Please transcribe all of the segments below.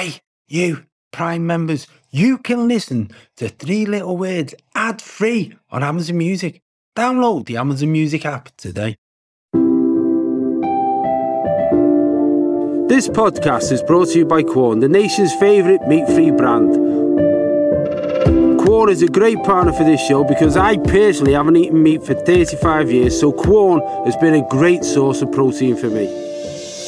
Hey, you Prime members, you can listen to Three Little Words ad free on Amazon Music. Download the Amazon Music app today. This podcast is brought to you by Quorn, the nation's favourite meat free brand. Quorn is a great partner for this show because I personally haven't eaten meat for 35 years, so Quorn has been a great source of protein for me.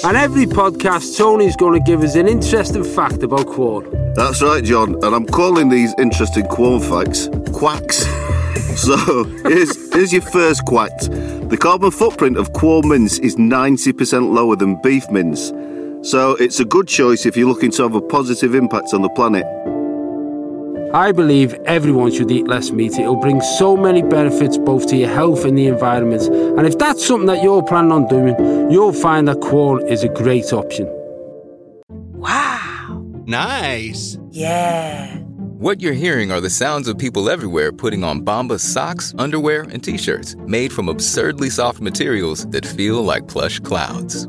And every podcast, Tony's going to give us an interesting fact about Quorn. That's right, John, and I'm calling these interesting Quorn facts quacks. so here's, here's your first quack. The carbon footprint of Quorn mince is 90% lower than beef mince. So it's a good choice if you're looking to have a positive impact on the planet. I believe everyone should eat less meat. It'll bring so many benefits both to your health and the environment. And if that's something that you're planning on doing, you'll find that Quorn is a great option. Wow. Nice. Yeah. What you're hearing are the sounds of people everywhere putting on Bombas socks, underwear, and t-shirts made from absurdly soft materials that feel like plush clouds.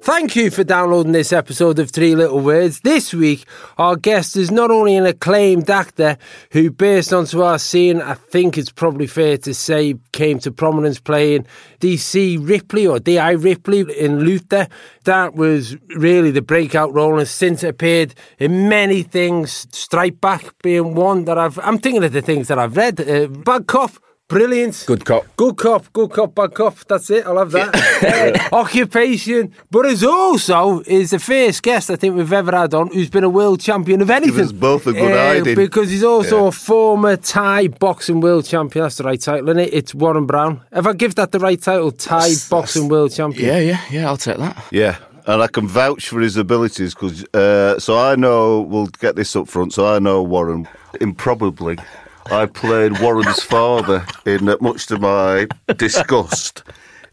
Thank you for downloading this episode of Three Little Words. This week, our guest is not only an acclaimed actor who burst onto our scene, I think it's probably fair to say, came to prominence playing DC Ripley or D.I. Ripley in Luther. That was really the breakout role and since appeared in many things, Strike Back being one that I've, I'm thinking of the things that I've read. Uh, Bad Cop, Brilliant. Good cop. Good cop. Good cop. Bad cop. That's it. I love that. uh, occupation. But as also is the first guest I think we've ever had on who's been a world champion of anything. Give us both a good uh, hiding. Because he's also yeah. a former Thai boxing world champion. That's the right title, isn't it? It's Warren Brown. If I give that the right title, Thai that's, boxing that's, world champion. Yeah, yeah, yeah. I'll take that. Yeah and I can vouch for his abilities because uh, so I know we'll get this up front. So I know Warren improbably I played Warren's father in, uh, much to my disgust,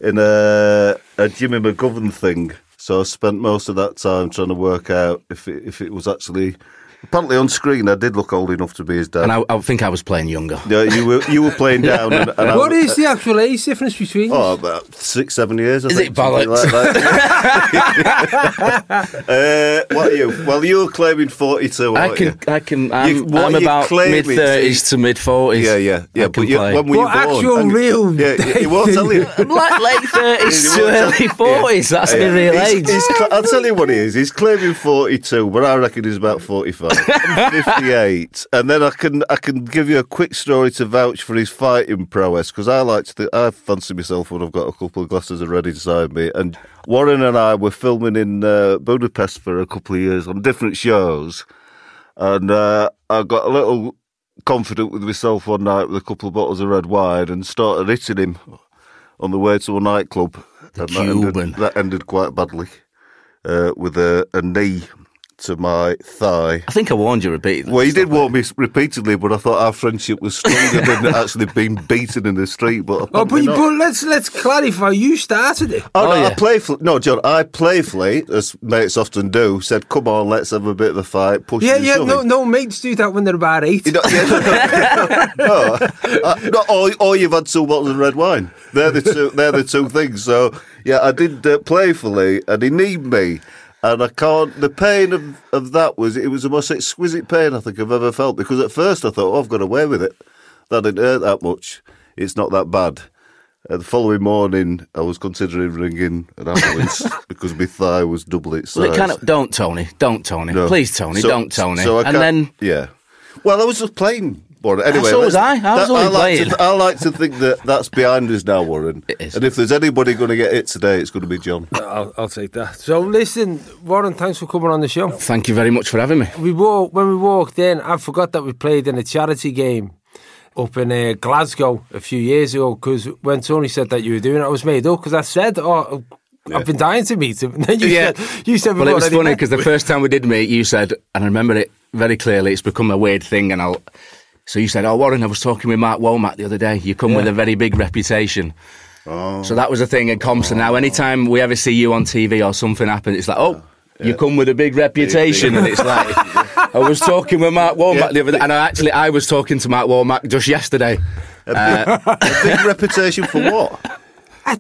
in a, a Jimmy McGovern thing. So I spent most of that time trying to work out if it, if it was actually Apparently on screen, I did look old enough to be his dad. And I, I think I was playing younger. Yeah, you were you were playing down. And, and what I, is the actual age difference between Oh, about six, seven years. I is think, it bollocks? Like uh, what are you? Well, you're claiming forty-two. I can, you? I can. I'm, you, I'm about mid thirties to mid forties. Yeah, yeah, yeah. But you, when were what you born? actual and, real? Yeah, he won't tell you. like late thirties to early forties. Yeah. That's yeah. the real he's, age. He's, I'll tell you what he is. He's claiming forty-two, but I reckon he's about forty-five. 58, and then I can I can give you a quick story to vouch for his fighting prowess because I like to I fancy myself when I've got a couple of glasses of red inside me. And Warren and I were filming in uh, Budapest for a couple of years on different shows, and uh, I got a little confident with myself one night with a couple of bottles of red wine and started hitting him on the way to a nightclub. The and Cuban. That ended, that ended quite badly uh, with a, a knee to my thigh. I think I warned you repeatedly. Well, you did warn me repeatedly, but I thought our friendship was stronger than actually being beaten in the street. But oh, but, but, let's let's clarify. You started it. Oh, oh no, yeah. I playfully. No, John, I playfully, as mates often do, said, "Come on, let's have a bit of a fight." Push yeah, yeah. No, no mates do that when they're about eight. You know, yeah, no, no, uh, no, or, or you've had two bottles of red wine. They're the two. They're the two things. So yeah, I did uh, playfully, and he need me and I can't. The pain of, of that was it was the most exquisite pain I think I've ever felt because at first I thought, oh, I've got away with it. That didn't hurt that much. It's not that bad. Uh, the following morning, I was considering ringing an ambulance because my thigh was double its size. Well, kind of, don't, Tony. Don't, Tony. No. Please, Tony. So, don't, Tony. So and then, yeah. Well, I was just playing Warren. Anyway, so was I. I was that, only I like, to, I like to think that that's behind us now, Warren. It is. And if there's anybody going to get it today, it's going to be John. I'll, I'll, take that. So listen, Warren, thanks for coming on the show. Thank you very much for having me. We walk, when we walked in, I forgot that we played in a charity game up in uh, Glasgow a few years ago because when Tony said that you were doing it, I was made up because I said, oh, yeah. I've been dying to meet him. And then you yeah. said, you said, well, it was funny because the first time we did meet, you said, and I remember it very clearly. It's become a weird thing, and I'll so you said, "Oh, Warren, I was talking with Mark Womack the other day. You come yeah. with a very big reputation." Oh. So that was a thing at Compton. Now, oh. anytime we ever see you on TV or something happens, it's like, oh, you come with a big reputation, and it's like. I was talking with Mark Womack the other day, and I actually I was talking to Mark Womack just yesterday. A big uh, reputation for what?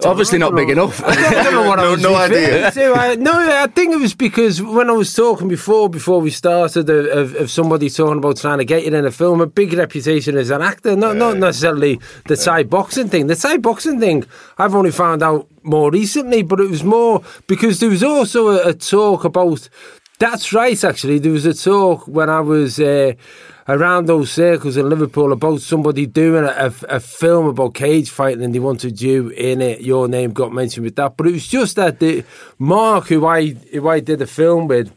Obviously not big enough. I don't, I don't know what I No- was no idea. to. I, no, I think it was because when I was talking before, before we started, of, of, of somebody talking about trying to get you in a film, a big reputation as an actor, not not necessarily the Thai boxing thing. The Thai boxing thing, I've only found out more recently, but it was more because there was also a, a talk about. That's right, actually. There was a talk when I was. Uh, around those circles in Liverpool about somebody doing a, a, a film about cage fighting and they wanted you in it. Your name got mentioned with that, but it was just that the Mark, who I who I did a film with,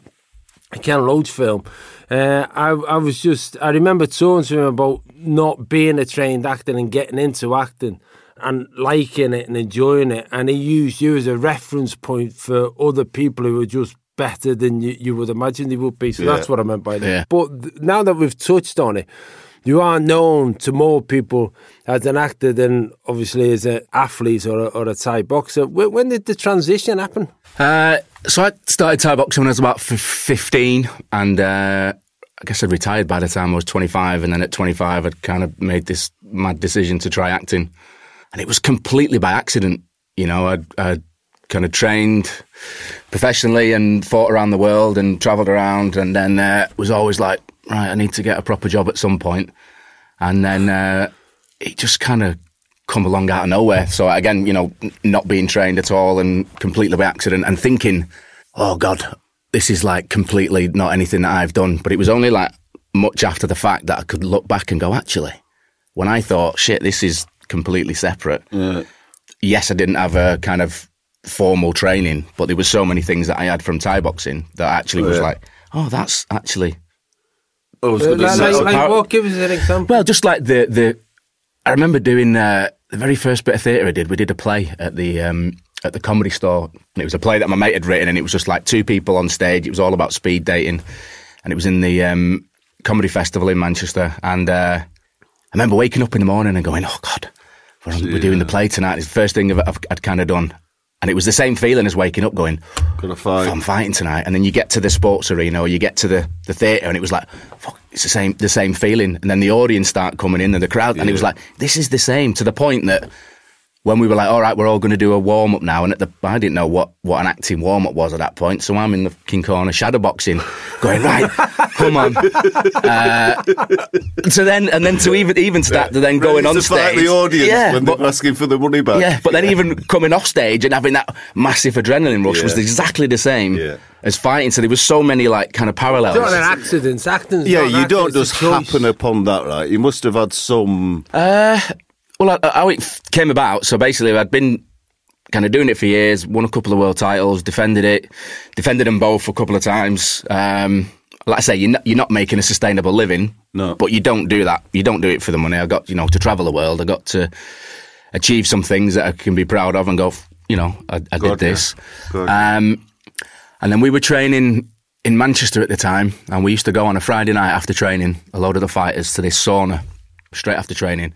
a Ken Loach film. Uh, I I was just I remember talking to him about not being a trained actor and getting into acting and liking it and enjoying it, and he used you as a reference point for other people who were just better than you, you would imagine they would be. So Yeah. that's what I meant by that. Yeah. But th- now that we've touched on it, you are known to more people as an actor than obviously as an athlete or a, or a Thai boxer. When, when did the transition happen? Uh, so I started Thai boxing when I was about f- 15, and uh, I guess I retired by the time I was 25. And then at 25, I'd kind of made this mad decision to try acting, and it was completely by accident. You know, I'd, I'd kind of trained professionally and fought around the world and travelled around, and then uh, was always like, right, I need to get a proper job at some point. And then uh, it just kind of come along out of nowhere. So again, you know, n- not being trained at all and completely by accident and thinking, oh God, this is like completely not anything that I've done. But it was only like much after the fact that I could look back and go, actually, when I thought, shit, this is completely separate. Yes, I didn't have a kind of formal training, but there were so many things that I had from Thai boxing that actually was Yeah. like, oh, that's actually I was Uh, like, like, like apart- what? Give us an example. Well, just like the the, I remember doing uh, the very first bit of theatre I did. We did a play at the um, at the comedy store, and it was a play that my mate had written, and it was just like two people on stage. It was all about speed dating, and it was in the um, comedy festival in Manchester. And uh, I remember waking up in the morning and going, "Oh God, we're, on, we're doing the play tonight." It's the first thing I've, I've, I'd kind of done, and it was the same feeling as waking up, going, Gonna fight. I'm fighting tonight. And then you get to the sports arena or you get to the, the theatre and it was like, fuck, it's the same the same feeling. And then the audience start coming in and the crowd and it was like, this is the same to the point that when we were like, all right, we're all going to do a warm up now. And at the, I didn't know what, what an acting warm up was at that point. So I'm in the king corner shadow boxing going, right, come on. Uh, so then, and then to even, even to that, to then going Ready on to fight stage. the audience yeah, when but- they're asking for the money back. yeah, but then even coming off stage and having that massive adrenaline rush was exactly the same Yeah. as fighting. So there was so many like kind of parallels. It's not an accident. Acting's Yeah, not an you accident, don't it's just happen upon that, right? You must have had some. Uh, well, how it came about. So basically, I'd been kind of doing it for years. Won a couple of world titles, defended it, defended them both a couple of times. Um, like I say, you're not, you're not making a sustainable living. No. but you don't do that. You don't do it for the money. I got you know to travel the world. I got to achieve some things that I can be proud of and go. You know, I, I did Good, yeah. this. Um, and then we were training in Manchester at the time, and we used to go on a Friday night after training, a load of the fighters to this sauna straight after training.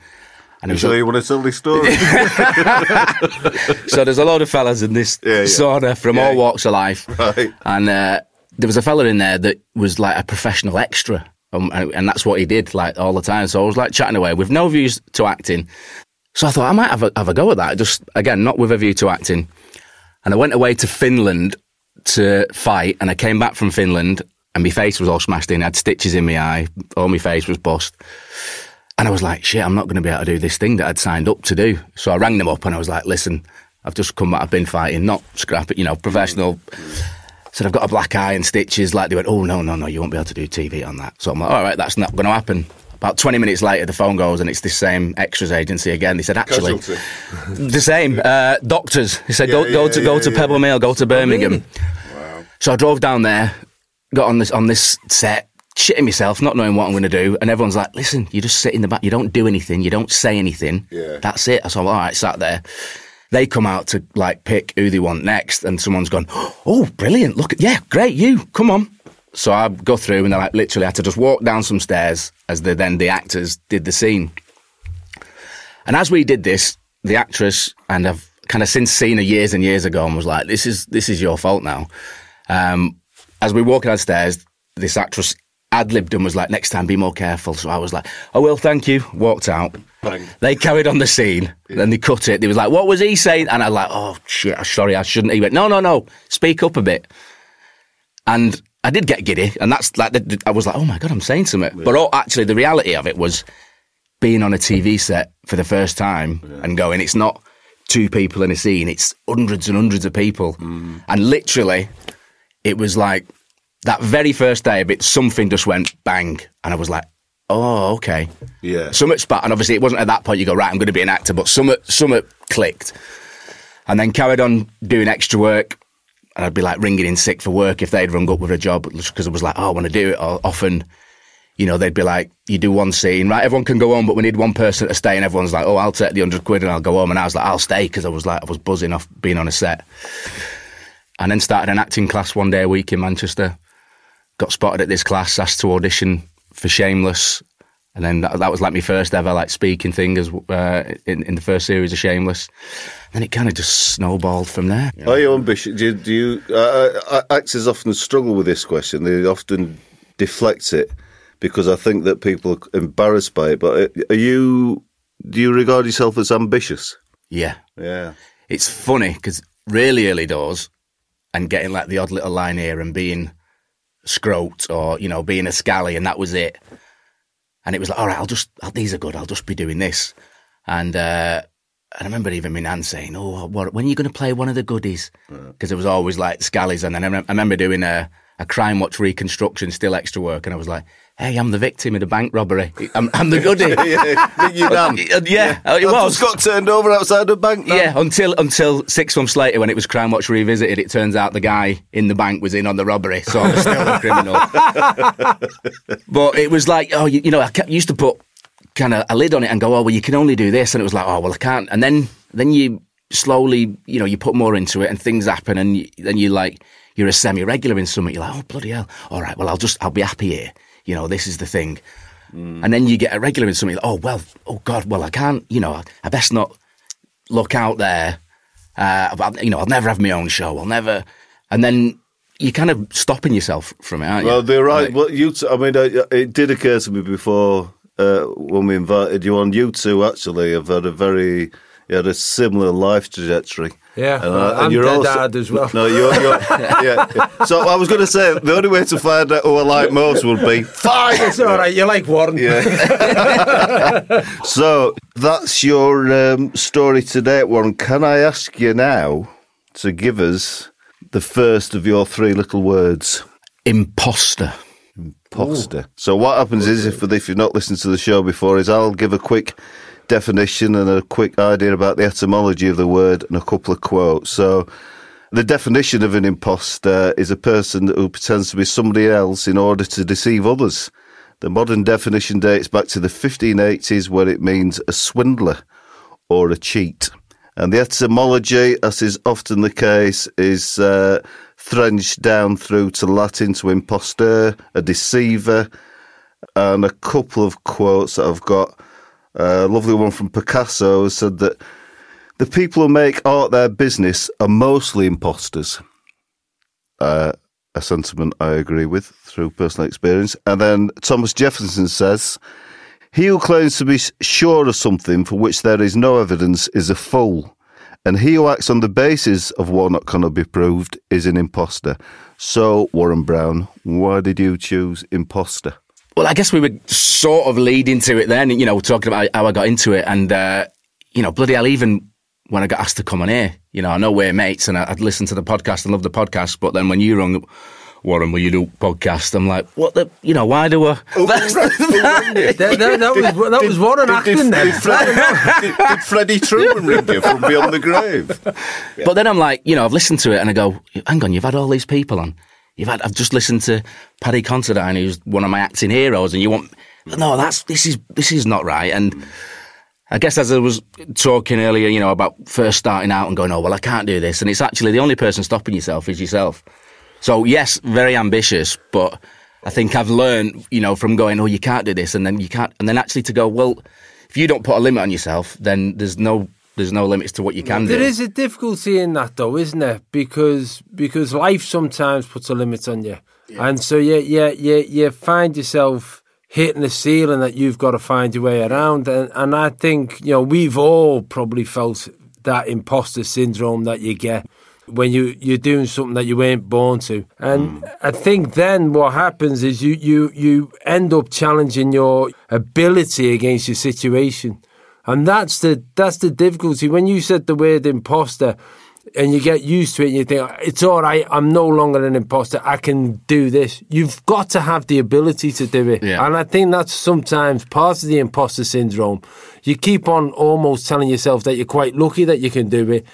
And was So you want to tell this story? so there's a load of fellas in this Yeah, yeah. sauna from all walks of life, Right. and uh, there was a fella in there that was like a professional extra, um, and, and that's what he did like all the time. So I was like chatting away with no views to acting. So I thought I might have a, have a go at that. Just again, not with a view to acting. And I went away to Finland to fight, and I came back from Finland, and my face was all smashed in. I had stitches in my eye, all my face was bust. And I was like, shit, I'm not going to be able to do this thing that I'd signed up to do. So I rang them up and I was like, listen, I've just come back, I've been fighting, not scrap it, you know, professional. Said I've got a black eye and stitches. Like they went, oh, no, no, no, you won't be able to do TV on that. So I'm like, all right, that's not going to happen. About 20 minutes later, the phone goes and it's this same extras agency again. They said, actually, the same. Uh, doctors. He said, go, Yeah, go yeah, to go to yeah. Pebble Mill, go to Birmingham. So I drove down there, got on this on this set, shitting myself, not knowing what I'm going to do, and everyone's like, "Listen, you just sit in the back, you don't do anything, you don't say anything. Yeah. That's it." So I'm all right, sat there. They come out to like pick who they want next, and someone's gone, "Oh, brilliant! Look, at yeah, great, you come on." So I go through, and I like literally had to just walk down some stairs as the then the actors did the scene. And as we did this, the actress, and I've kind of since seen her years and years ago, and was like, "This is this is your fault now." Um, as we walk downstairs, this actress ad libbed and was like, "Next time, be more careful." So I was like, oh, "I will, thank you." Walked out. Bang. They carried on the scene. Then they cut it. They was like, "What was he saying?" And I was like, "Oh shit, sorry, I shouldn't." He went, "No, no, no, speak up a bit." And I did get giddy, and that's like I was like, "Oh my god, I'm saying something." But all, actually, the reality of it was being on a TV set for the first time and going, "It's not two people in a scene; it's hundreds and hundreds of people." Mm. And literally, it was like that very first day of it, something just went bang, and I was like, "Oh, okay." Yeah. Summit spat, and obviously it wasn't at that point you go right. I'm going to be an actor, but Summit Summit clicked, and then carried on doing extra work. And I'd be like ringing in sick for work if they'd rung up with a job because I was like, oh, I want to do it. Or often, you know, they'd be like, you do one scene, right? Everyone can go home, but we need one person to stay. And everyone's like, oh, I'll take the hundred quid and I'll go home. And I was like, I'll stay because I was like, I was buzzing off being on a set. And then started an acting class one day a week in Manchester. Got spotted at this class, asked to audition for Shameless. And then that, that was like my first ever like speaking thing as uh, in, in the first series of Shameless. And it kind of just snowballed from there. Are you ambitious? Do you, do you uh, uh, actors often struggle with this question? They often deflect it because I think that people are embarrassed by it. But are you? Do you regard yourself as ambitious? Yeah. Yeah. It's funny because really early doors and getting like the odd little line here and being scrote or, you know, being a scally and that was it. And it was like, all right, I'll just, these are good. I'll just be doing this. And, uh, I remember even my nan saying, "Oh, what, when are you going to play one of the goodies?" Because it was always like scallies, and then I, rem- I remember doing a, a crime watch reconstruction, still extra work, and I was like, "Hey, I'm the victim in a bank robbery. I'm, I'm the goodie." yeah, you done. Yeah, uh, it I was. just got turned over outside the bank. Now. Yeah, until until six months later, when it was Crime Watch revisited, it turns out the guy in the bank was in on the robbery, so I was still a criminal. but it was like, oh, you, you know, I kept, used to put kind of a lid on it and go, oh, well, you can only do this, and it was like, oh, well, I can't. And then then you slowly, you know, you put more into it, and things happen, and you, then you like you're a semi-regular in something. You're like, oh, bloody hell! All right, well, I'll just I'll be happy here. You know, this is the thing. And then you get a regular in something. Like, oh well, oh God, well I can't. You know, I, I best not look out there. Uh, you know, I'll never have my own show. I'll never. And then you're kind of stopping yourself from it, aren't you? Well, they're right. Like, well, you. T- I mean, uh, it did occur to me before uh, when we invited you on. You two actually have had a very, you had a similar life trajectory. Yeah, And, uh, well, and I'm you're dead also- hard as well. No, you're. you're yeah, yeah. So I was going to say the only way to find out who I like most would be fight. It's all right. You like Warren. Yeah. so that's your um, story today, Warren. Can I ask you now to give us the first of your three little words? imposter. Imposter. So what happens is, if if you've not listened to the show before, is I'll give a quick definition and a quick idea about the etymology of the word and a couple of quotes. So. The definition of an imposter is a person who pretends to be somebody else in order to deceive others. The modern definition dates back to the 1580s, where it means a swindler or a cheat. And the etymology, as is often the case, is uh, threnched down through to Latin to impostor, a deceiver, and a couple of quotes that I've got. A lovely one from Picasso said that the people who make art their business are mostly imposters. Uh, a sentiment I agree with through personal experience. And then Thomas Jefferson says, He who claims to be sure of something for which there is no evidence is a fool. And he who acts on the basis of what not cannot be proved is an impostor. So, Warren Brown, why did you choose imposter? Well, I guess we were sort of leading to it then, you know, talking about how I got into it. And, uh, you know, bloody hell, even when I got asked to come on here, you know, I know we're mates and I- I'd listen to the podcast and love the podcast. But then when you rung up, Warren, will you do podcast? I'm like, what the, you know, why do I? That, that, that was that was Warren acting then. Did, Freddie, did, did Freddie Trueman ring you from beyond the grave? But then I'm like, you know, I've listened to it and I go, hang on, you've had all these people on. You've had, I've just listened to Paddy Considine, who's one of my acting heroes, and you want, no, that's, this is, this is not right. And I guess as I was talking earlier, you know, about first starting out and going, oh, well, I can't do this. And it's actually the only person stopping yourself is yourself. So yes, very ambitious, but I think I've learned, you know, from going, oh, you can't do this. And then you can't, and then actually to go, well, if you don't put a limit on yourself, then there's no there's no limits to what you can There do. is a difficulty in that, though, isn't there? Because because life sometimes puts a limit on you, and so you you you you find yourself hitting the ceiling that you've got to find your way around, and and I think you know we've all probably felt that imposter syndrome that you get when you you're doing something that you weren't born to, and hmm. I think then what happens is you you you end up challenging your ability against your situation. And that's the that's the difficulty. When you said the word imposter and you get used to it and you think, it's all right, I'm no longer an imposter, I can do this. You've got to have the ability to do it. Yeah. And I think that's sometimes part of the imposter syndrome. You keep on almost telling yourself that you're quite lucky that you can do it,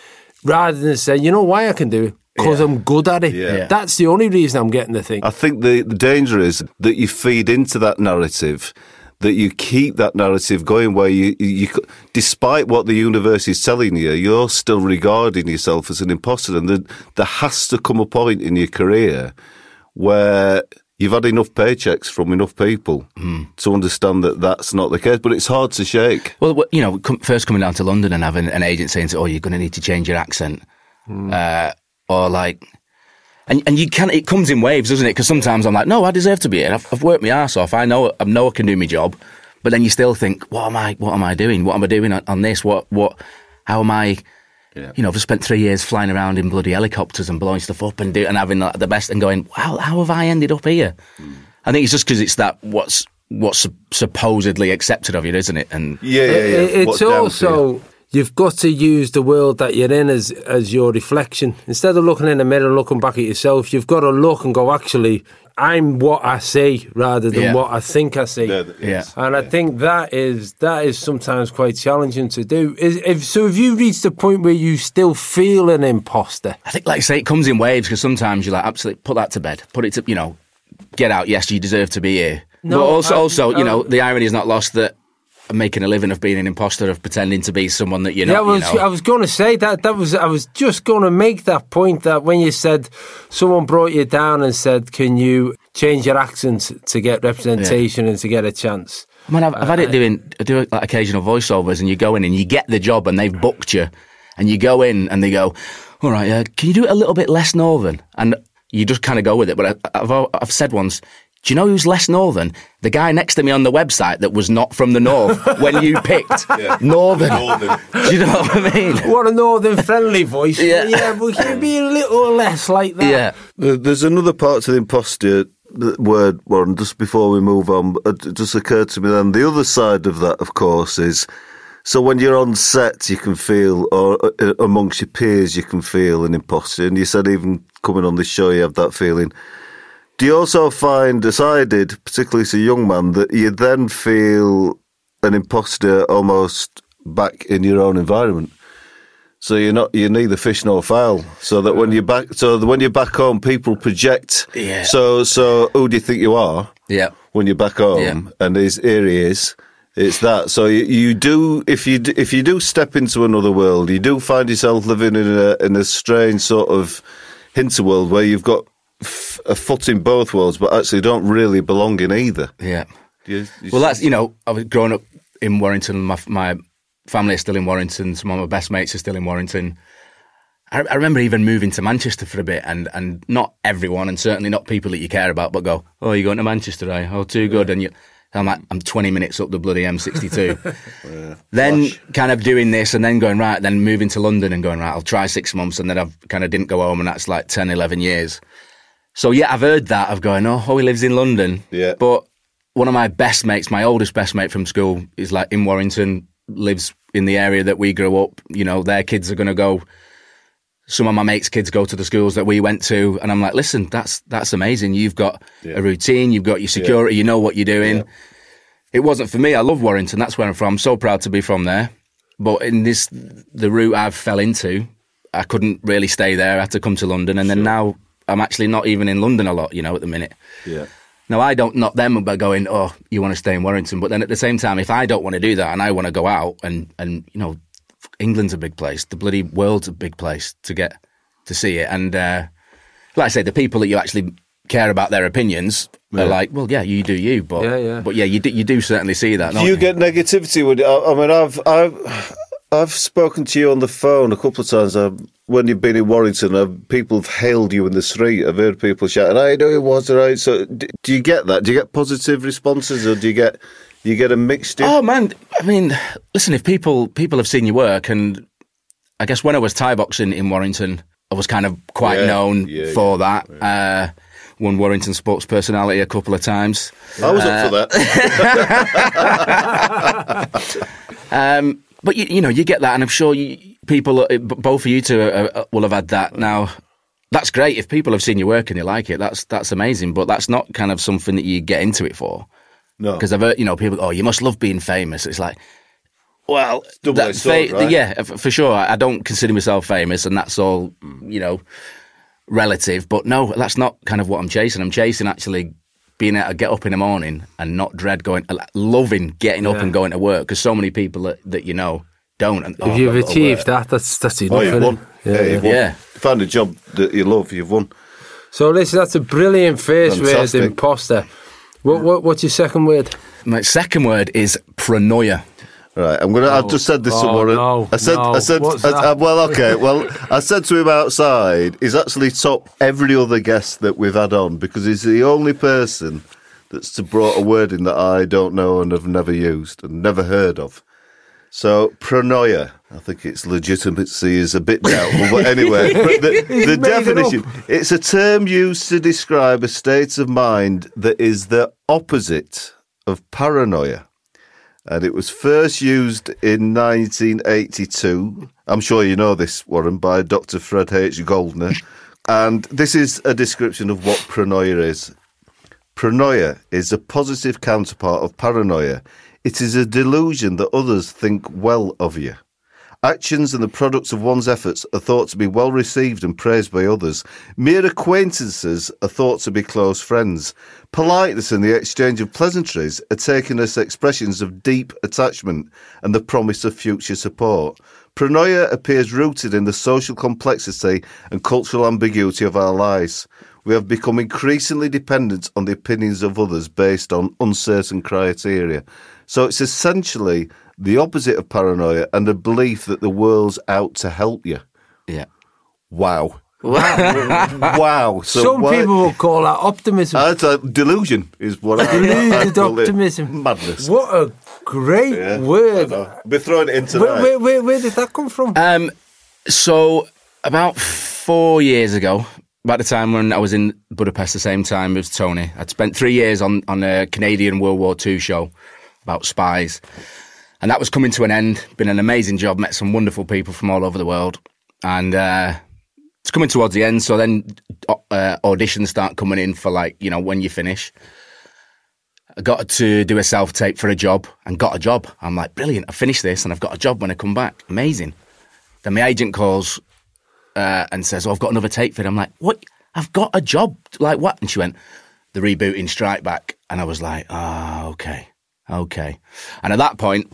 rather than say, you know why I can do it? Because I'm good at it. Yeah. That's the only reason I'm getting the thing. I think the, the danger is that you feed into that narrative, that you keep that narrative going where you, you, despite what the universe is telling you, you're still regarding yourself as an imposter. And there, there has to come a point in your career where you've had enough paychecks from enough people to understand that that's not the case. But it's hard to shake. Well, you know, first coming down to London and having an agent saying, "Oh, you're going to need to change your accent," uh, or like, and and you can. It comes in waves, doesn't it? Because sometimes I'm like, "No, I deserve to be here. I've, I've worked my ass off. I know. I know I can do my job." But then you still think, "What am I? What am I doing? What am I doing on, on this? What? What? How am I?" You know, I've just spent three years flying around in bloody helicopters and blowing stuff up and do, and having like, the best and going, how, how have I ended up here? Hmm. I think it's just because it's that what's what's supposedly accepted of you, isn't it? And Yeah, yeah, It- yeah. It's What's down to you. also you've got to use the world that you're in as as your reflection. Instead of looking in the mirror and looking back at yourself, you've got to look and go, actually, I'm what I see rather than Yeah. what I think I see. Yeah, Yeah. And I think that is that is sometimes quite challenging to do. Is if so, have you reached the point where you still feel an imposter? I think, like I say, it comes in waves because sometimes you're like, absolutely, put that to bed, put it to, you know, get out. Yes, you deserve to be here. No, but also, I- also, you know, I- the irony is not lost that I'm making a living of being an imposter, of pretending to be someone that you're Yeah, not. I was, you know. I was going to say that. That was I was just going to make that point that when you said someone brought you down and said, "Can you change your accent to get representation and to get a chance?" I mean, I've, I've had it doing I do like occasional voiceovers, and you go in and you get the job, and they've booked you, and you go in and they go, "All right, uh, can you do it a little bit less northern?" And you just kind of go with it. But I, I've I've said once. Do you know who's less northern? The guy next to me on the website that was not from the north when you picked northern. Do you know what I mean? What a northern friendly voice! Yeah. yeah, but can you be a little less like that? Yeah. There's another part to the imposture word, Warren, just before we move on. It just occurred to me then. The other side of that, of course, is so when you're on set, you can feel, or uh, amongst your peers, you can feel an imposter. And you said even coming on this show, you have that feeling. Do you also find, did, particularly as a young man, that you then feel an imposter almost back in your own environment? So you're not you're neither fish nor fowl. So that when you're back, so that when you're back home, people project. Yeah. So so who do you think you are Yeah. when you're back home? Yeah. And his here he is. It's that. So you, you do if you d- if you do step into another world, you do find yourself living in a in a strange sort of hinterworld where you've got f- a foot in both worlds, but actually don't really belong in either. Yeah. You- you Well, that's you know, I was growing up in Warrington. My my family is still in Warrington. Some of my best mates are still in Warrington. I, I remember even moving to Manchester for a bit, and and not everyone, and certainly not people that you care about, but go, oh, you're going to Manchester, eh? Oh, too good, and you. I'm like, I'm 20 minutes up the bloody M62. then kind of doing this and then going, right, then moving to London and going, right, I'll try six months. And then I've kind of didn't go home and that's like 10, 11 years. So yeah, I've heard that of going, oh, oh, he lives in London. Yeah. But one of my best mates, my oldest best mate from school, is like in Warrington, lives in the area that we grew up. You know, their kids are going to go. Some of my mates' kids go to the schools that we went to, and I'm like, listen, that's that's amazing. You've got a routine, you've got your security, you know what you're doing. It wasn't for me. I love Warrington. That's where I'm from. I'm so proud to be from there. But in this, the route I've fell into, I couldn't really stay there. I had to come to London, and then now I'm actually not even in London a lot. You know, at the minute. yeah. Now, I don't knock them by going, oh, you want to stay in Warrington. But then at the same time, if I don't want to do that and I want to go out and, and you know, England's a big place, the bloody world's a big place to get to see it. And uh, like I say, the people that you actually care about their opinions are like, well, yeah, you do you. But Yeah, yeah. but yeah, you do, you do certainly see that. Do don't you get negativity with it? I, I mean, I've, I've, I've spoken to you on the phone a couple of times. Uh, when you've been in Warrington, uh, people have hailed you in the street. I've heard people shouting, "How you doing, Walter?" Right? So, d- do you get that? Do you get positive responses, or do you get you get a mixture? Oh man, I mean, listen, if people people have seen your work, and I guess when I was Thai boxing in Warrington, I was kind of quite Yeah, known yeah, for that. Uh, won Warrington Sports Personality a couple of times. I was up for that. Um, but you, you know, you get that, and I'm sure you, people, uh, both of you two, uh, uh, will have had that. Now, that's great if people have seen your work and they like it. That's that's amazing. But that's not kind of something that you get into it for. No, Because I've heard, you know, people, oh, you must love being famous. It's like, well, double-edged sword, right? yeah, for sure. I don't consider myself famous, and that's all, you know, relative. But no, that's not kind of what I'm chasing. I'm chasing actually being able to get up in the morning and not dread going, uh, loving getting up Yeah. and going to work because so many people that, that you know don't. And, oh, If you've I've got to achieved that, that's that's enough. oh, you've won. Yeah, you've won. Yeah. You found a job that you love. You've won. So listen, that's a brilliant first Fantastic. word, imposter. What, what what's your second word? My second word is pronoia. Right, I'm gonna. I've just said this to Oh, Warren. no, I said. no. I said. What's I- that? I- well, okay. Well, I said to him outside. He's actually topped every other guest that we've had on because he's the only person that's brought a word in that I don't know and have never used and never heard of. So pronoia. I think its legitimacy is a bit doubtful, but anyway, but the, the made it definition. It's a term used to describe a state of mind that is the opposite of paranoia and it was first used in 1982. I'm sure you know this, Warren, by Dr. Fred H. Goldner. And this is a description of what pronoia is. Pronoia is a positive counterpart of paranoia. It is a delusion that others think well of you. Actions and the products of one's efforts are thought to be well received and praised by others. Mere acquaintances are thought to be close friends. Politeness and the exchange of pleasantries are taken as expressions of deep attachment and the promise of future support. Pronoia appears rooted in the social complexity and cultural ambiguity of our lives. We have become increasingly dependent on the opinions of others based on uncertain criteria. So it's essentially the opposite of paranoia and a belief that the world's out to help you. Yeah. Wow. wow. So Some why- people will call that optimism. I'd delusion is what I Deluded I'd call it. optimism. Madness. what a great Yeah, word. I know. We're throwing it in tonight. Where, where, where, where did that come from? Um, so about four years ago, about the time when I was in Budapest, the same time as Tony, I'd spent three years on on a Canadian World War II show about spies, and that was coming to an end. Been an amazing job. Met some wonderful people from all over the world, and uh, it's coming towards the end. So then uh, auditions start coming in for like you know when you finish. I got to do a self tape for a job and got a job. I'm like, brilliant! I finished this and I've got a job when I come back. Amazing. Then my agent calls uh, and says, "Oh, I've got another tape for it." I'm like, "What? I've got a job? Like what?" And she went, "The rebooting Strike Back," and I was like, "Ah, okay, okay." And at that point,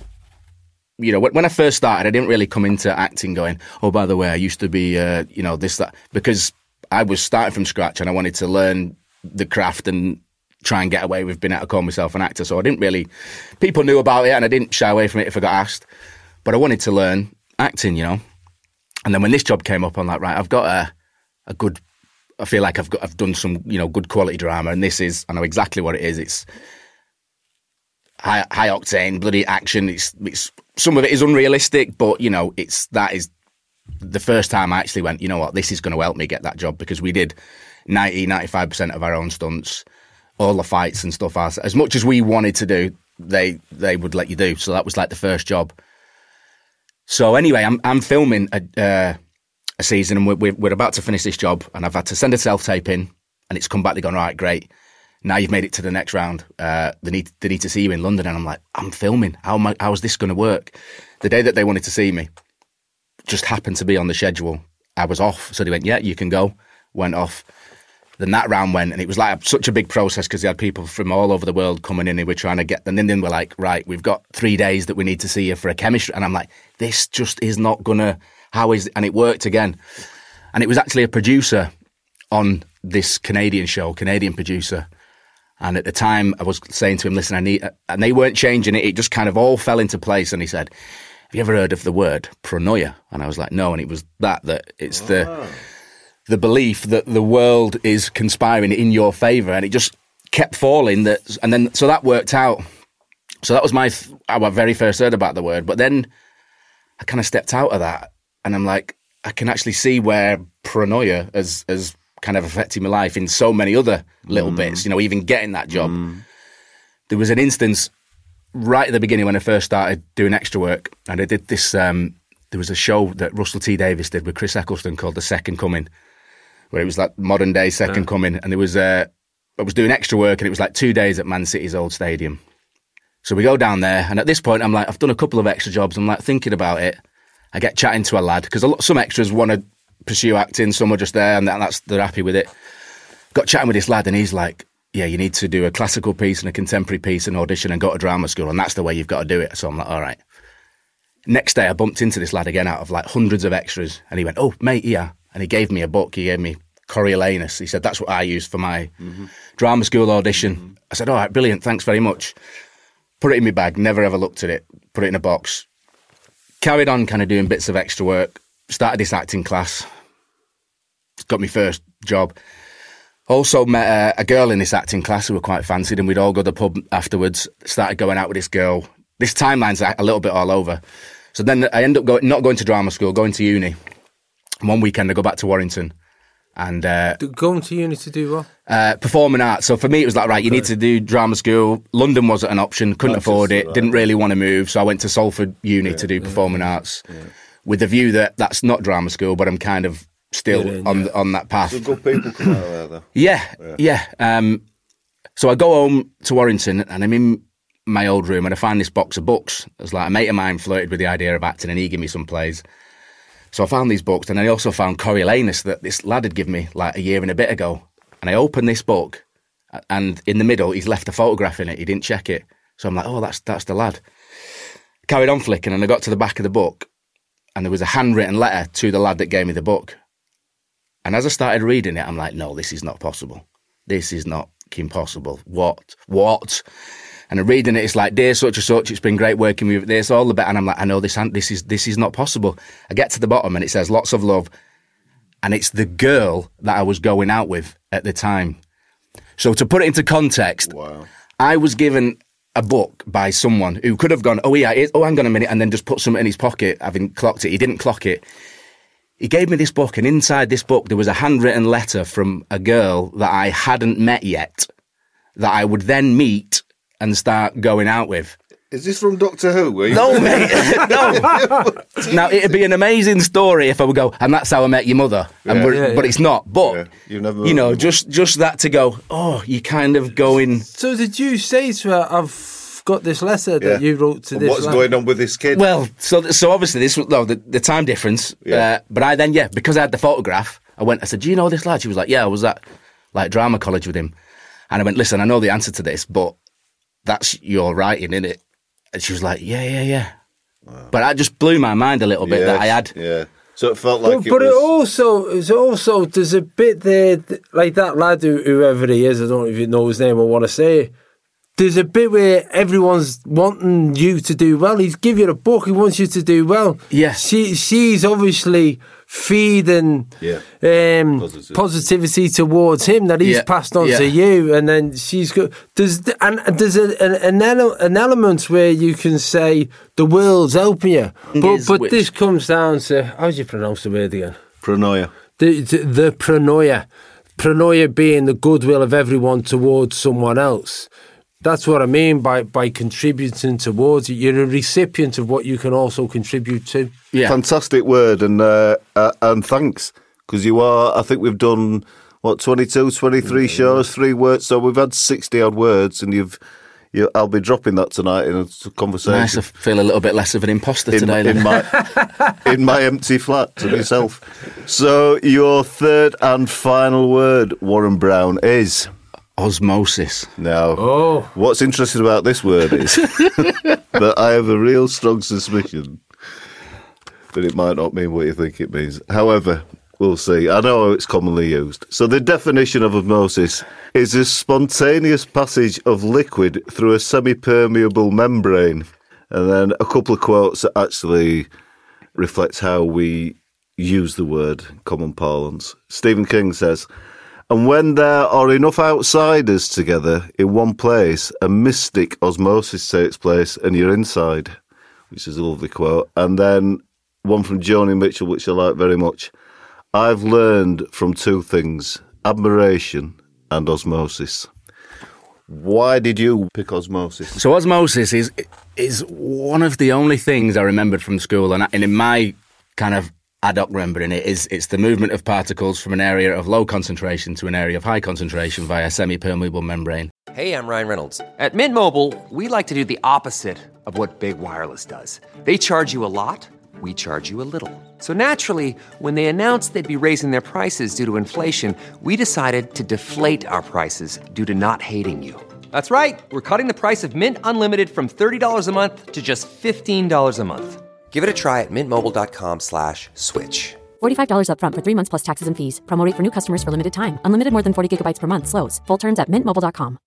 you know, when, I first started, I didn't really come into acting going, "Oh, by the way, I used to be, uh, you know, this that," because I was starting from scratch and I wanted to learn the craft and try and get away with being able to call myself an actor. So I didn't really, people knew about it and I didn't shy away from it if I got asked. But I wanted to learn acting, you know. And then when this job came up, I'm like, right, I've got a, a good, I feel like I've got, I've done some, you know, good quality drama. And this is, I know exactly what it is. It's high, high octane, bloody action. It's, it's, some of it is unrealistic, but, you know, it's, that is the first time I actually went, you know what, this is going to help me get that job because we did 90, 95% of our own stunts, all the fights and stuff. As, as much as we wanted to do, they they would let you do. So that was like the first job. So anyway, I'm I'm filming a, uh, a season and we're, we're, about to finish this job and I've had to send a self tape in and it's come back. They're going, right, great. Now you've made it to the next round. Uh, they need they need to see you in London, and I'm like, I'm filming. How am I, how is this going to work? The day that they wanted to see me, just happened to be on the schedule. I was off, so they went, "Yeah, you can go." Went off. Then that round went, and it was like such a big process because they had people from all over the world coming in. and we're trying to get them. And then we're like, "Right, we've got three days that we need to see you for a chemistry." And I'm like, "This just is not gonna. How is?" And it worked again. And it was actually a producer on this Canadian show, Canadian producer. And at the time, I was saying to him, "Listen, I need," and they weren't changing it. It just kind of all fell into place. And he said, have you ever heard of the word pronoia? And I was like, no. And it was that, that it's the, ah. the belief that the world is conspiring in your favor. And it just kept falling that, and then, so that worked out. So that was my, how I very first heard about the word. But then I kind of stepped out of that and I'm like, I can actually see where pronoia has, has kind of affected my life in so many other little bits, you know, even getting that job. There was an instance right at the beginning when I first started doing extra work, and I did this. Um, there was a show that Russell T Davies did with Chris Eccleston called The Second Coming, where it was like modern day Second Coming, and there was uh, I was doing extra work, and it was like two days at Man City's old stadium. So we go down there, and at this point, I'm like, I've done a couple of extra jobs. I'm like thinking about it. I get chatting to a lad because a lot some extras want to pursue acting, some are just there, and that- that's they're happy with it. Got chatting with this lad, and he's like, "Yeah, you need to do a classical piece and a contemporary piece and audition and go to drama school, and that's the way you've got to do it." So I'm like, "All right." Next day, I bumped into this lad again out of like hundreds of extras, and he went, "Oh, mate, yeah," and he gave me a book. He gave me Coriolanus. He said that's what I used for my mm-hmm. drama school audition. Mm-hmm. I said, "All right, brilliant, thanks very much." Put it in my bag. Never ever looked at it. Put it in a box. Carried on, kind of doing bits of extra work. Started this acting class. Got my first job. Also met a, a girl in this acting class who were quite fancied, and we'd all go to the pub afterwards. Started going out with this girl. This timeline's a, a little bit all over. So then I end up going, not going to drama school, going to uni. And one weekend I go back to Warrington and uh, Going to uni to do what? uh, performing arts. So for me, it was like, right, you need to do drama school. London wasn't an option, couldn't afford it, didn't really want to move. So I went to Salford Uni to do performing arts with the view that that's not drama school, but I'm kind of still Get in, on, on that path. So good people come out of there, though. Yeah, yeah. Um, so I go home to Warrington and I'm in my old room and I find this box of books. It's like a mate of mine flirted with the idea of acting and he gave me some plays. So I found these books and I also found Coriolanus that this lad had given me like a year and a bit ago. And I opened this book and in the middle he's left a photograph in it. He didn't check it. So I'm like, oh, that's that's the lad. Carried on flicking and I got to the back of the book and there was a handwritten letter to the lad that gave me the book. And as I started reading it, I'm like, no, this is not possible. This is not impossible. What? What? And I'm reading it, it's like, dear such and such, it's been great working with you. This all the bit, and I'm like, I know this, this is this is not possible. I get to the bottom and it says lots of love, and it's the girl that I was going out with at the time. So to put it into context, Wow. I was given a book by someone who could have gone, oh yeah, it, oh hang on a minute, and then just put something in his pocket, having clocked it. He didn't clock it. He gave me this book, and inside this book there was a handwritten letter from a girl that I hadn't met yet, that I would then meet and start going out with. Is this from Doctor Who? Were you- No, mate, no. now it'd be an amazing story if I would go, and that's how I met your mother, and Yeah. Yeah, but yeah. it's not. But Yeah, you've never you know, met just just that to go, oh, you kind of going. So did you say to her, I've got this letter that Yeah. you wrote to And this What's lad? going on with this kid? Well, so so obviously this was no the, the time difference. Yeah. Uh, but I then yeah because I had the photograph, I went. I said, "Do you know this lad?" She was like, "Yeah, I was at like drama college with him." And I went, "Listen, I know the answer to this, but that's your writing, is it?" And she was like, "Yeah, yeah, yeah." But that just blew my mind a little bit that I had. Yeah. So it felt like But, it but was. it also, it's also, there's a bit there, like that lad, who, whoever he is, I don't even know his name or want to say it. There's a bit where everyone's wanting you to do well. He's give you a book. He wants you to do well. Yeah. She, she's obviously feeding Yeah. um, Positive. positivity towards him that he's Yeah. passed on Yeah. to you, and then she's got. There's and there's a, an an, ele- an element where you can say the world's helping you, but but which- this comes down to how do you pronounce the word again? Pronoia. the, the, the pronoia. Pronoia being the goodwill of everyone towards someone else. That's what I mean by, by contributing towards it. You're a recipient of what you can also contribute to. Yeah. Fantastic word, and uh, uh, and thanks because you are. I think we've done what 22, 23 shows, three words. So we've had sixty odd words, and you've. You, I'll be dropping that tonight in a conversation. Nice. I feel a little bit less of an imposter in, today. in my in my empty flat to myself. So your third and final word, Warren Brown, is Osmosis. now. Oh. What's interesting about this word is that I have a real strong suspicion that it might not mean what you think it means. However, we'll see. I know it's commonly used. So the definition of osmosis is a spontaneous passage of liquid through a semi-permeable membrane. And then a couple of quotes that actually reflect how we use the word in common parlance. Stephen King says, and when there are enough outsiders together in one place, a mystic osmosis takes place and you're inside, which is a lovely quote. And then one from Joni Mitchell, which I like very much. I've learned from two things admiration and osmosis. Why did you pick osmosis? So osmosis is is one of the only things I remembered from school, and, and in my kind of hoc remembering it is it's the movement of particles from an area of low concentration to an area of high concentration via semi-permeable membrane. Hey, I'm Ryan Reynolds. At Mint Mobile, we like to do the opposite of what big wireless does. They charge you a lot. We charge you a little. So naturally, when they announced they'd be raising their prices due to inflation, we decided to deflate our prices due to not hating you. That's right. We're cutting the price of Mint Unlimited from $30 a month to just $15 a month. Give it a try at mintmobile.com slash switch. $45 upfront for three months plus taxes and fees. Promo rate for new customers for limited time. Unlimited more than 40 gigabytes per month. Slows. Full terms at mintmobile.com.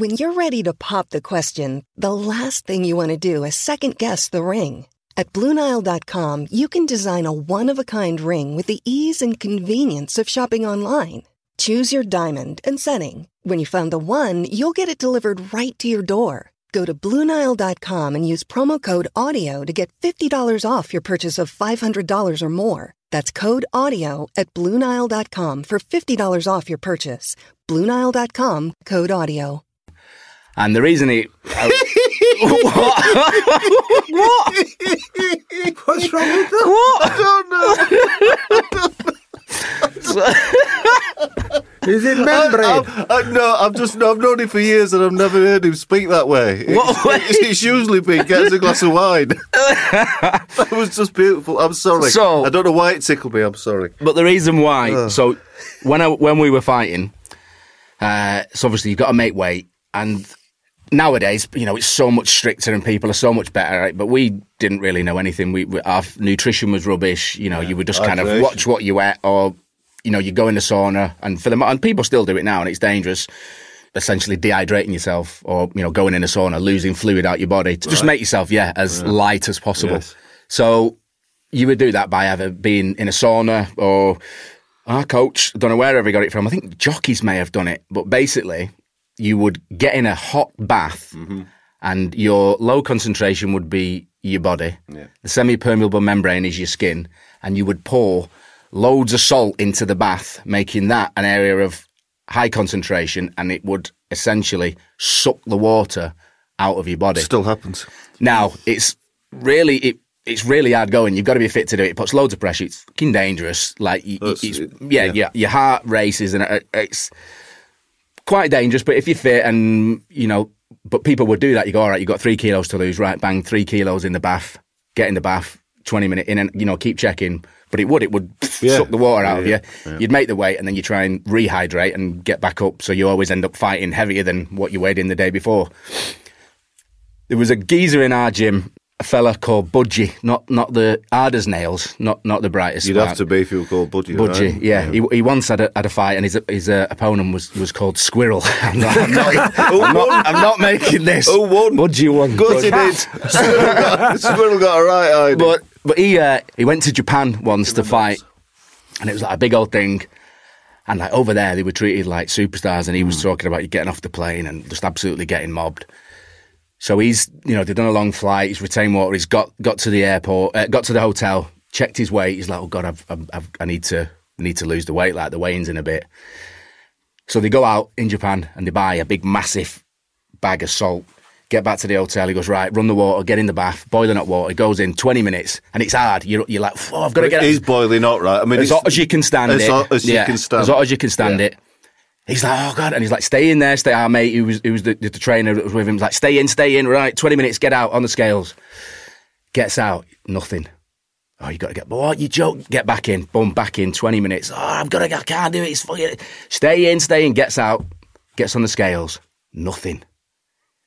When you're ready to pop the question, the last thing you want to do is second guess the ring. At Bluenile.com, you can design a one of a kind ring with the ease and convenience of shopping online. Choose your diamond and setting. When you find the one, you'll get it delivered right to your door. Go to Bluenile.com and use promo code AUDIO to get $50 off your purchase of $500 or more. That's code AUDIO at Bluenile.com for $50 off your purchase. Bluenile.com code AUDIO. And the reason he. What? Uh, what? What's wrong with that? Is it membrane? I, I, no, I've just I've known him for years and I've never heard him speak that way. What way? It's, it's usually been get us a glass of wine. that was just beautiful. I'm sorry. So- I don't know why it tickled me. I'm sorry. But the reason why, so when I, when we were fighting, uh, so obviously you've got to make weight, and nowadays, you know, it's so much stricter and people are so much better. Right? But we didn't really know anything. We, we our nutrition was rubbish. You know, you would just kind of watch what you ate, or you know, you go in the sauna, and for the and people still do it now, and it's dangerous. Essentially dehydrating yourself, or you know, going in a sauna, losing fluid out your body to just make yourself, yeah, as light as possible. Yes. So you would do that by either being in a sauna or our coach, I don't know where he got it from. I think jockeys may have done it, but basically, you would get in a hot bath, mm-hmm. and your low concentration would be your body. The semi-permeable membrane is your skin, and you would pour loads of salt into the bath, making that an area of high concentration, and it would essentially suck the water out of your body. Still happens. Now it's really it. It's really hard going. You've got to be fit to do it. It puts loads of pressure. It's fucking dangerous. Like, y- y- it's, yeah, yeah. yeah, your heart races, and it, it's quite dangerous. But if you're fit, and you know, but people would do that. You go, all right, you've got three kilos to lose, right? Bang, three kilos in the bath. Get in the bath, twenty minute in, and you know, keep checking. But it would, it would Yeah. suck the water out Yeah, of you. You'd make the weight, and then you try and rehydrate and get back up. So you always end up fighting heavier than what you weighed in the day before. There was a geezer in our gym, a fella called Budgie, not not the hard as nails, not not the brightest. You'd spark. have to be if you were called Budgie. Budgie, right? yeah. He, he once had a, had a fight, and his his uh, opponent was, was called Squirrel. I'm not, I'm not, I'm not, I'm not making this. Who won? Budgie won. Good, he did. Squirrel got, Squirrel got a right eye. But but he uh, he went to Japan once to fight, and it was like a big old thing. And like over there, they were treated like superstars, and he Hmm. was talking about you getting off the plane and just absolutely getting mobbed. So he's, you know, they've done a long flight. He's retained water. He's got got to the airport, uh, got to the hotel, checked his weight. He's like, oh god, I've, I've, I've, I need to need to lose the weight. Like the weigh-in's in a bit. So they go out in Japan and they buy a big, massive bag of salt. Get back to the hotel. He goes, right, run the water, get in the bath, boiling hot water. He goes in 20 minutes and it's hard. You're, you're like, oh, I've got to get He's boiling hot, right? I mean, as hot as you can stand as it. hot as you Yeah, can stand. As hot as you can stand Yeah. it. He's like, oh god, and he's like, stay in there, stay. Our mate, who was who was the, the trainer that was with him, was like, stay in, stay in. Right, twenty minutes, get out on the scales. Gets out, nothing. Oh, you got to get. What you joke? Get back in. Boom, back in. Twenty minutes. Oh, I've got to. I can't do it. It's fucking. Stay in, stay in. Gets out. Gets on the scales. Nothing.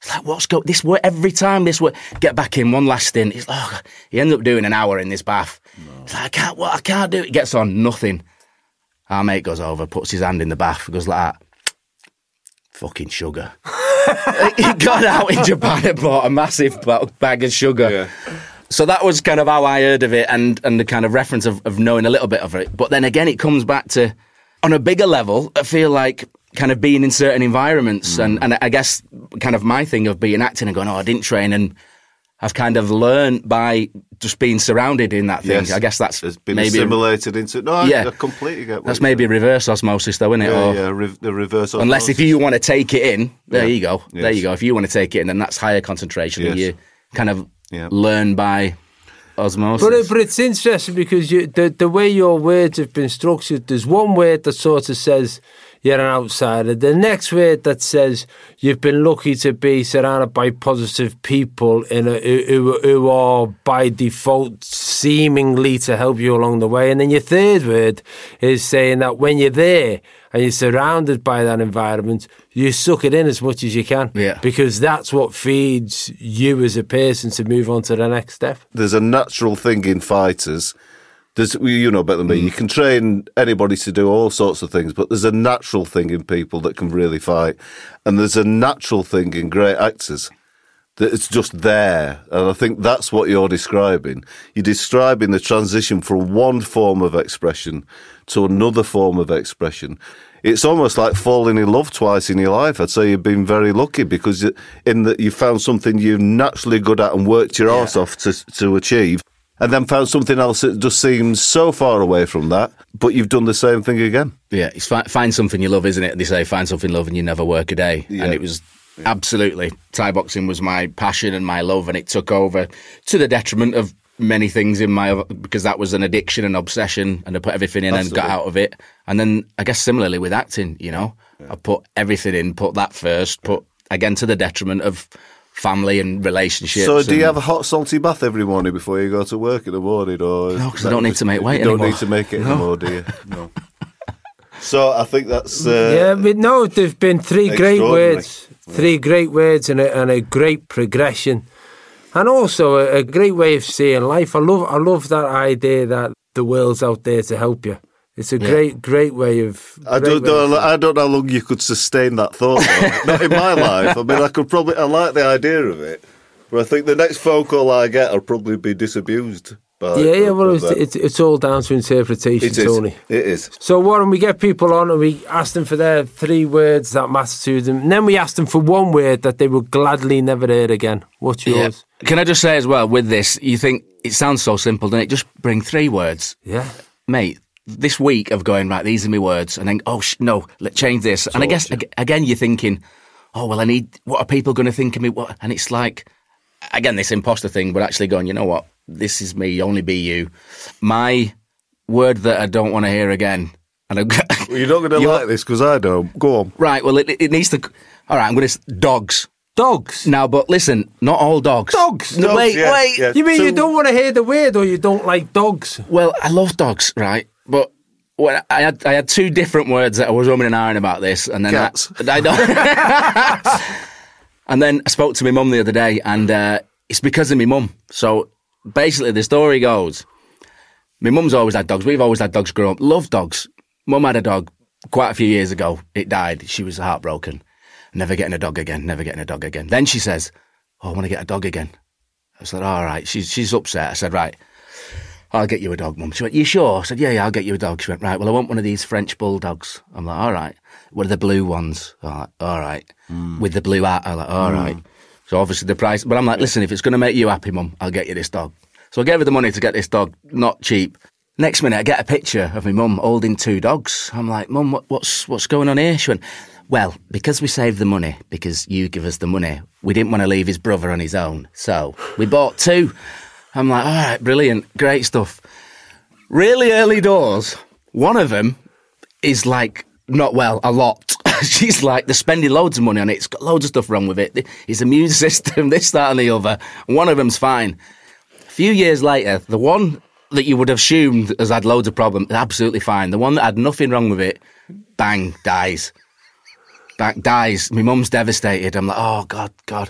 It's like what's go? This work every time. This work. Get back in. One last stint. He's like, oh, he ends up doing an hour in this bath. It's like I can't. What? I can't do it. Gets on. Nothing. Our mate goes over, puts his hand in the bath, goes like that. Fucking sugar. he got out in Japan and bought a massive bag of sugar. So that was kind of how I heard of it and, and the kind of reference of, of knowing a little bit of it. But then again, it comes back to, on a bigger level, I feel like kind of being in certain environments. Mm. And, and I guess kind of my thing of being acting and going, oh, I didn't train. And I've kind of learned by just being surrounded in that thing. Yes. I guess that's It's been maybe. assimilated into. No, Yeah. I completely get. What That's maybe saying. reverse osmosis, though, isn't it? Yeah, Or- yeah, re- the reverse. Osmosis. Unless if you want to take it in, there Yeah. you go. There you go. If you want to take it in, then that's higher concentration, and you kind of Yeah. learn by osmosis. But, it, but it's interesting because you, the, the way your words have been structured, there's one word that sort of says you're an outsider. The next word that says you've been lucky to be surrounded by positive people in a, who, who- who are by default seemingly to help you along the way. And then your third word is saying that when you're there and you're surrounded by that environment, you suck it in as much as you can. Yeah. Because that's what feeds you as a person to move on to the next step. there's a natural thing in fighters. There's, you know better than me. You mm. can train anybody to do all sorts of things, but there's a natural thing in people that can really fight, and there's a natural thing in great actors that it's just there. And I think that's what you're describing. You're describing the transition from one form of expression to another form of expression. It's almost like falling in love twice in your life. I'd say you've been very lucky because in that you found something you're naturally good at and worked your arse off to to achieve, and then found something else that just seems so far away from that, but you've done the same thing again. yeah, it's fi- find something you love, isn't it? They say find something you love and you never work a day. Yeah. And it was absolutely Thai boxing was my passion and my love, and it took over to the detriment of many things in my because that was an addiction and obsession, and I put everything in and got out of it. And then I guess similarly with acting, you know, I put everything in, put that first, put again to the detriment of family and relationships. So, do you have a hot salty bath every morning before you go to work in the morning, or No, 'cause I don't need to make weight You don't need to make it anymore, do you? No. So I think that's uh, yeah, but no, there've been three great extraordinary. words, three great words, and a, and a great progression, and also a, a great way of seeing life. I love, I love that idea that the world's out there to help you. It's a great, great way of. I don't way of know. I don't know how long you could sustain that thought. Not in my life. I mean, I could probably. I like the idea of it, but I think the next phone call I get, I'll probably be disabused. By, Yeah, yeah. Well, it's, it's, it's all down to interpretation, It is. Tony. It is. So, Warren, we get people on and we ask them for their three words that matter to them. And then we ask them for one word that they would gladly never hear again. What's Yeah. yours? Can I just say as well with this, you think it sounds so simple, doesn't it? Just bring three words. Yeah. mate, this week of going right, these are my words, and then oh sh- no, let change this. and I guess ag- again, you're thinking, oh well, I need. What are people going to think of me? What? And it's like, again, this imposter thing, but actually going, you know what? This is me. Only be you. My word that I don't want to hear again. And I'm, Well, you're not going to like this because I don't. Go on. right. Well, it, it needs to. All right, I'm going to dogs. Dogs. Now, but listen, not all dogs. Dogs? No, Dogs, wait, yeah, wait. yeah. You mean So- you don't want to hear the word or you don't like dogs? Well, I love dogs, right? But when I had I had two different words that I was umming and ahhing about this, and then. I, I don't. and then I spoke to my mum the other day, and uh, it's because of my mum. So basically, the story goes: my mum's always had dogs. We've always had dogs growing up. Love dogs. Mum had a dog quite a few years ago. It died. She was heartbroken. Never getting a dog again. Never getting a dog again. Then she says, "Oh, I want to get a dog again." I said, "All right." She's she's upset. I said, "Right." I'll get you a dog, Mum. She went, You sure? I said, Yeah, yeah, I'll get you a dog. She went, Right, well, I want one of these French bulldogs. I'm like, All right. What are the blue ones? I'm like, All right. Mm. With the blue hat. I'm like, All mm. right. So obviously the price, but I'm like, Listen, if it's going to make you happy, Mum, I'll get you this dog. So I gave her the money to get this dog, not cheap. Next minute, I get a picture of my mum holding two dogs. I'm like, Mum, what, what's, what's going on here? She went, Well, because we saved the money, because you give us the money, we didn't want to leave his brother on his own. So we bought two. I'm like, all right, brilliant, great stuff. Really early doors, one of them is like not well a lot. She's like, they're spending loads of money on it. It's got loads of stuff wrong with it. His immune system, this, that, and the other. One of them's fine. A few years later, the one that you would have assumed has had loads of problems, absolutely fine. The one that had nothing wrong with it, bang, dies. Bang, dies. My mum's devastated. I'm like, oh, God, God.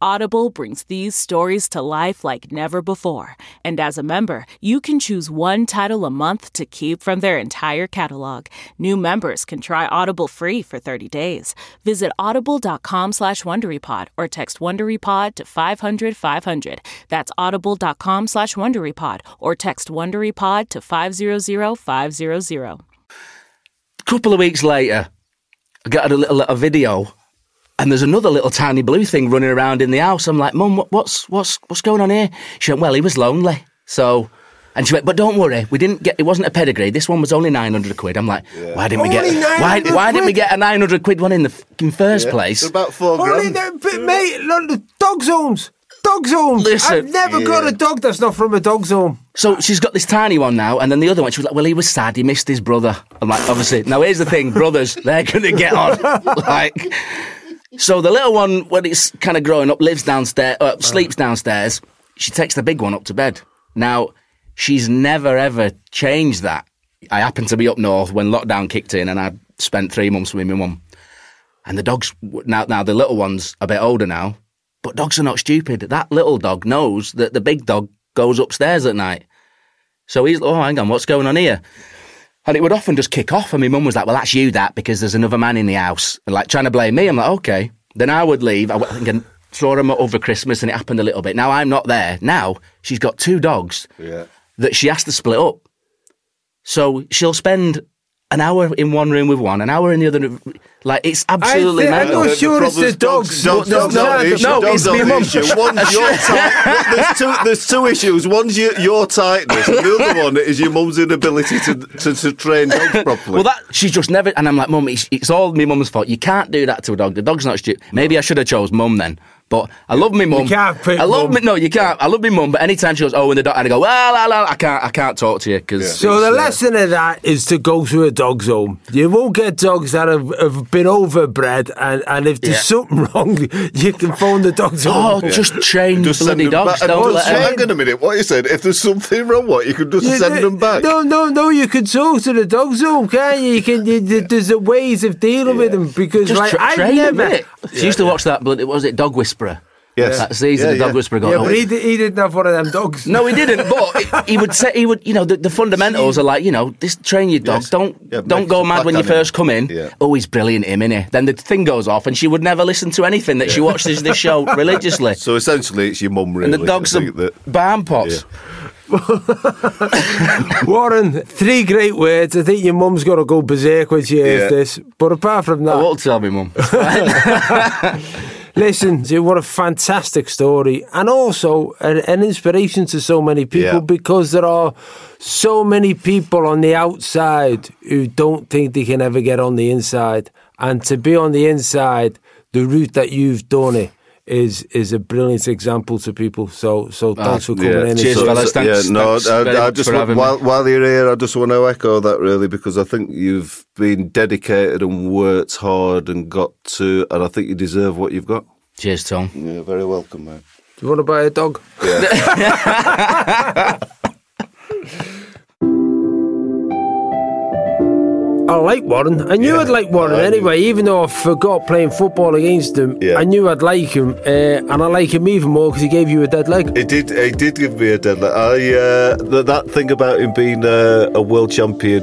Audible brings these stories to life like never before. And as a member, you can choose one title a month to keep from their entire catalog. New members can try Audible free for 30 days. Visit audible.com slash WonderyPod or text WonderyPod to 500 500. That's audible.com slash WonderyPod or text WonderyPod to 500 500. A couple of weeks later, I got a little, little video, and there's another little tiny blue thing running around in the house. I'm like, Mum, what- what's what's what's going on here? She went, Well, he was lonely, so. And she went, but don't worry, we didn't get. It wasn't a pedigree. This one was only nine hundred quid. I'm like, why didn't we get? Why, why didn't we get a nine hundred quid one in the fucking first place? It's about four Only grand. the, but mate, look, the dog's homes. Dog's homes. Listen, I've never got a dog that's not from a dog's home. So she's got this tiny one now, and then the other one, she was like, "Well, he was sad. He missed his brother." I'm like, "Obviously." Now here's the thing, brothers, they're going to get on. like, so the little one, when it's kind of growing up, lives downstairs, uh, sleeps downstairs. She takes the big one up to bed. Now she's never ever changed that. I happened to be up north when lockdown kicked in, and I spent three months with my mum. And the dogs now, now the little one's a bit older now, but dogs are not stupid. That little dog knows that the big dog goes upstairs at night. So he's, oh, hang on, what's going on here? And it would often just kick off. And my mum was like, well, that's you, that, because there's another man in the house. And like trying to blame me. I'm like, okay. Then I would leave. I went and saw him over Christmas and it happened a little bit. Now I'm not there. Now she's got two dogs Yeah. that she has to split up. So she'll spend an hour in one room with one, an hour in the other. Like, it's absolutely I I'm mental. not sure it's the dogs. Dogs, No, dogs, no, not no, no, it's not the mum. One's your tight, there's, two, there's two issues. One's your, your tightness, and the other one is your mum's inability to, to, to train dogs properly. Well, that she's just never, and I'm like, Mum, it's, it's all my mum's fault. You can't do that to a dog. The dog's not stupid. Maybe I should have chose Mum then. But I love my mum. can't pick I love mum. me. No, you can't. I love my mum. But anytime she goes, oh, and the dog, and I go, well, la, la, I can't, I can't talk to you because. So the lesson of that is to go to a dog's home. You won't get dogs that have, have been overbred, and, and if there's Yeah. something wrong, you can phone the dog's Oh, home. just train just send bloody them dogs. back. Don't let them. hang on a minute. What you said? If there's something wrong, what you can just You- send them back. No, no, no. You can talk to the dog's home, can't you? You can. You, there's a ways of dealing with them because, Just like, tra- I've train never. them, innit? She used to watch that. but what was it Dog Whisperer? Yes. That season, Yeah, the Dog yeah. Whisperer. Yeah, but oh, he, di- he didn't have one of them dogs. No, he didn't. But he would say he would. You know, the, the fundamentals are like you know, this train your dog. Yes. Don't Yeah, don't go mad when you on him. first come in. Yeah. Oh, he's brilliant, him, innit? Then the thing goes off, and she would never listen to anything that she watches this show religiously. So essentially, it's your mum, really. and the dogs are think that- barn pots. Warren, three great words. I think your mum's got to go berserk when she hears Yeah. this. But apart from that, oh, I won't tell me, mum. Listen, what a fantastic story, and also an, an inspiration to so many people Yeah. because there are so many people on the outside who don't think they can ever get on the inside, and to be on the inside, the route that you've done it is is a brilliant example to people. So, so ah, thanks for coming Yeah. in. Cheers, So- fellas. Thanks- yeah, no, thanks very I, I just want, while, while you're here, I just want to echo that really because I think you've been dedicated and worked hard and got to, and I think you deserve what you've got. Cheers, Tom. You're very welcome, man. Do you want to buy a dog? I like Warren. I knew Yeah, I'd like Warren knew. anyway, even though I forgot playing football against him. Yeah. I knew I'd like him, uh, and I like him even more because he gave you a dead leg. It did. It did give me a deadline. I uh, th- that thing about him being uh, a world champion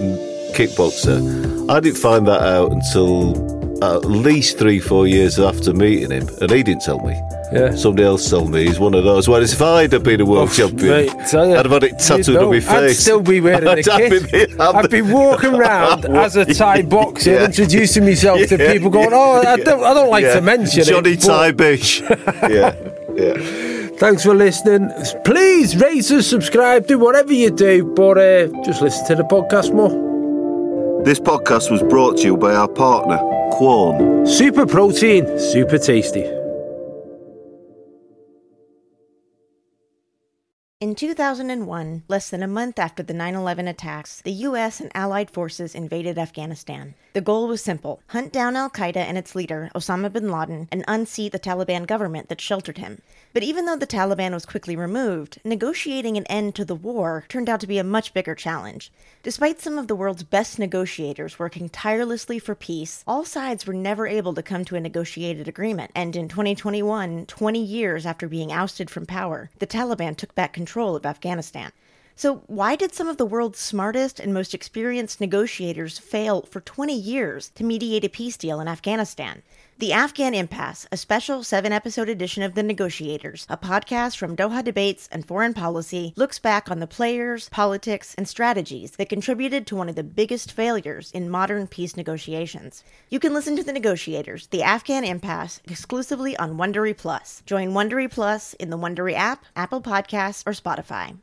kickboxer. I didn't find that out until at least three, four years after meeting him, and he didn't tell me. Yeah. Somebody else told me he's one of those. Whereas if I'd have been a world Oh, champion, mate, ya, I'd have had it tattooed on my face. I'd still be wearing have kit. I'd be walking around as a Thai boxer, Yeah. introducing myself to people, going, yeah, "Oh, I don't, I don't like Yeah. to mention Johnny it." but Thai Bish. yeah, yeah. Thanks for listening. Please rate us, subscribe, do whatever you do, but uh, just listen to the podcast more. This podcast was brought to you by our partner, Quorn. Super protein, super tasty. In 2001, less than a month after the 9 11 attacks, the U.S. and Allied forces invaded Afghanistan. The goal was simple hunt down Al Qaeda and its leader, Osama bin Laden, and unseat the Taliban government that sheltered him. But even though the Taliban was quickly removed, negotiating an end to the war turned out to be a much bigger challenge. Despite some of the world's best negotiators working tirelessly for peace, all sides were never able to come to a negotiated agreement. And in 2021, 20 years after being ousted from power, the Taliban took back control of Afghanistan. So, why did some of the world's smartest and most experienced negotiators fail for 20 years to mediate a peace deal in Afghanistan? The Afghan Impasse, a special seven episode edition of The Negotiators, a podcast from Doha Debates and Foreign Policy, looks back on the players, politics, and strategies that contributed to one of the biggest failures in modern peace negotiations. You can listen to The Negotiators, The Afghan Impasse, exclusively on Wondery Plus. Join Wondery Plus in the Wondery app, Apple Podcasts, or Spotify.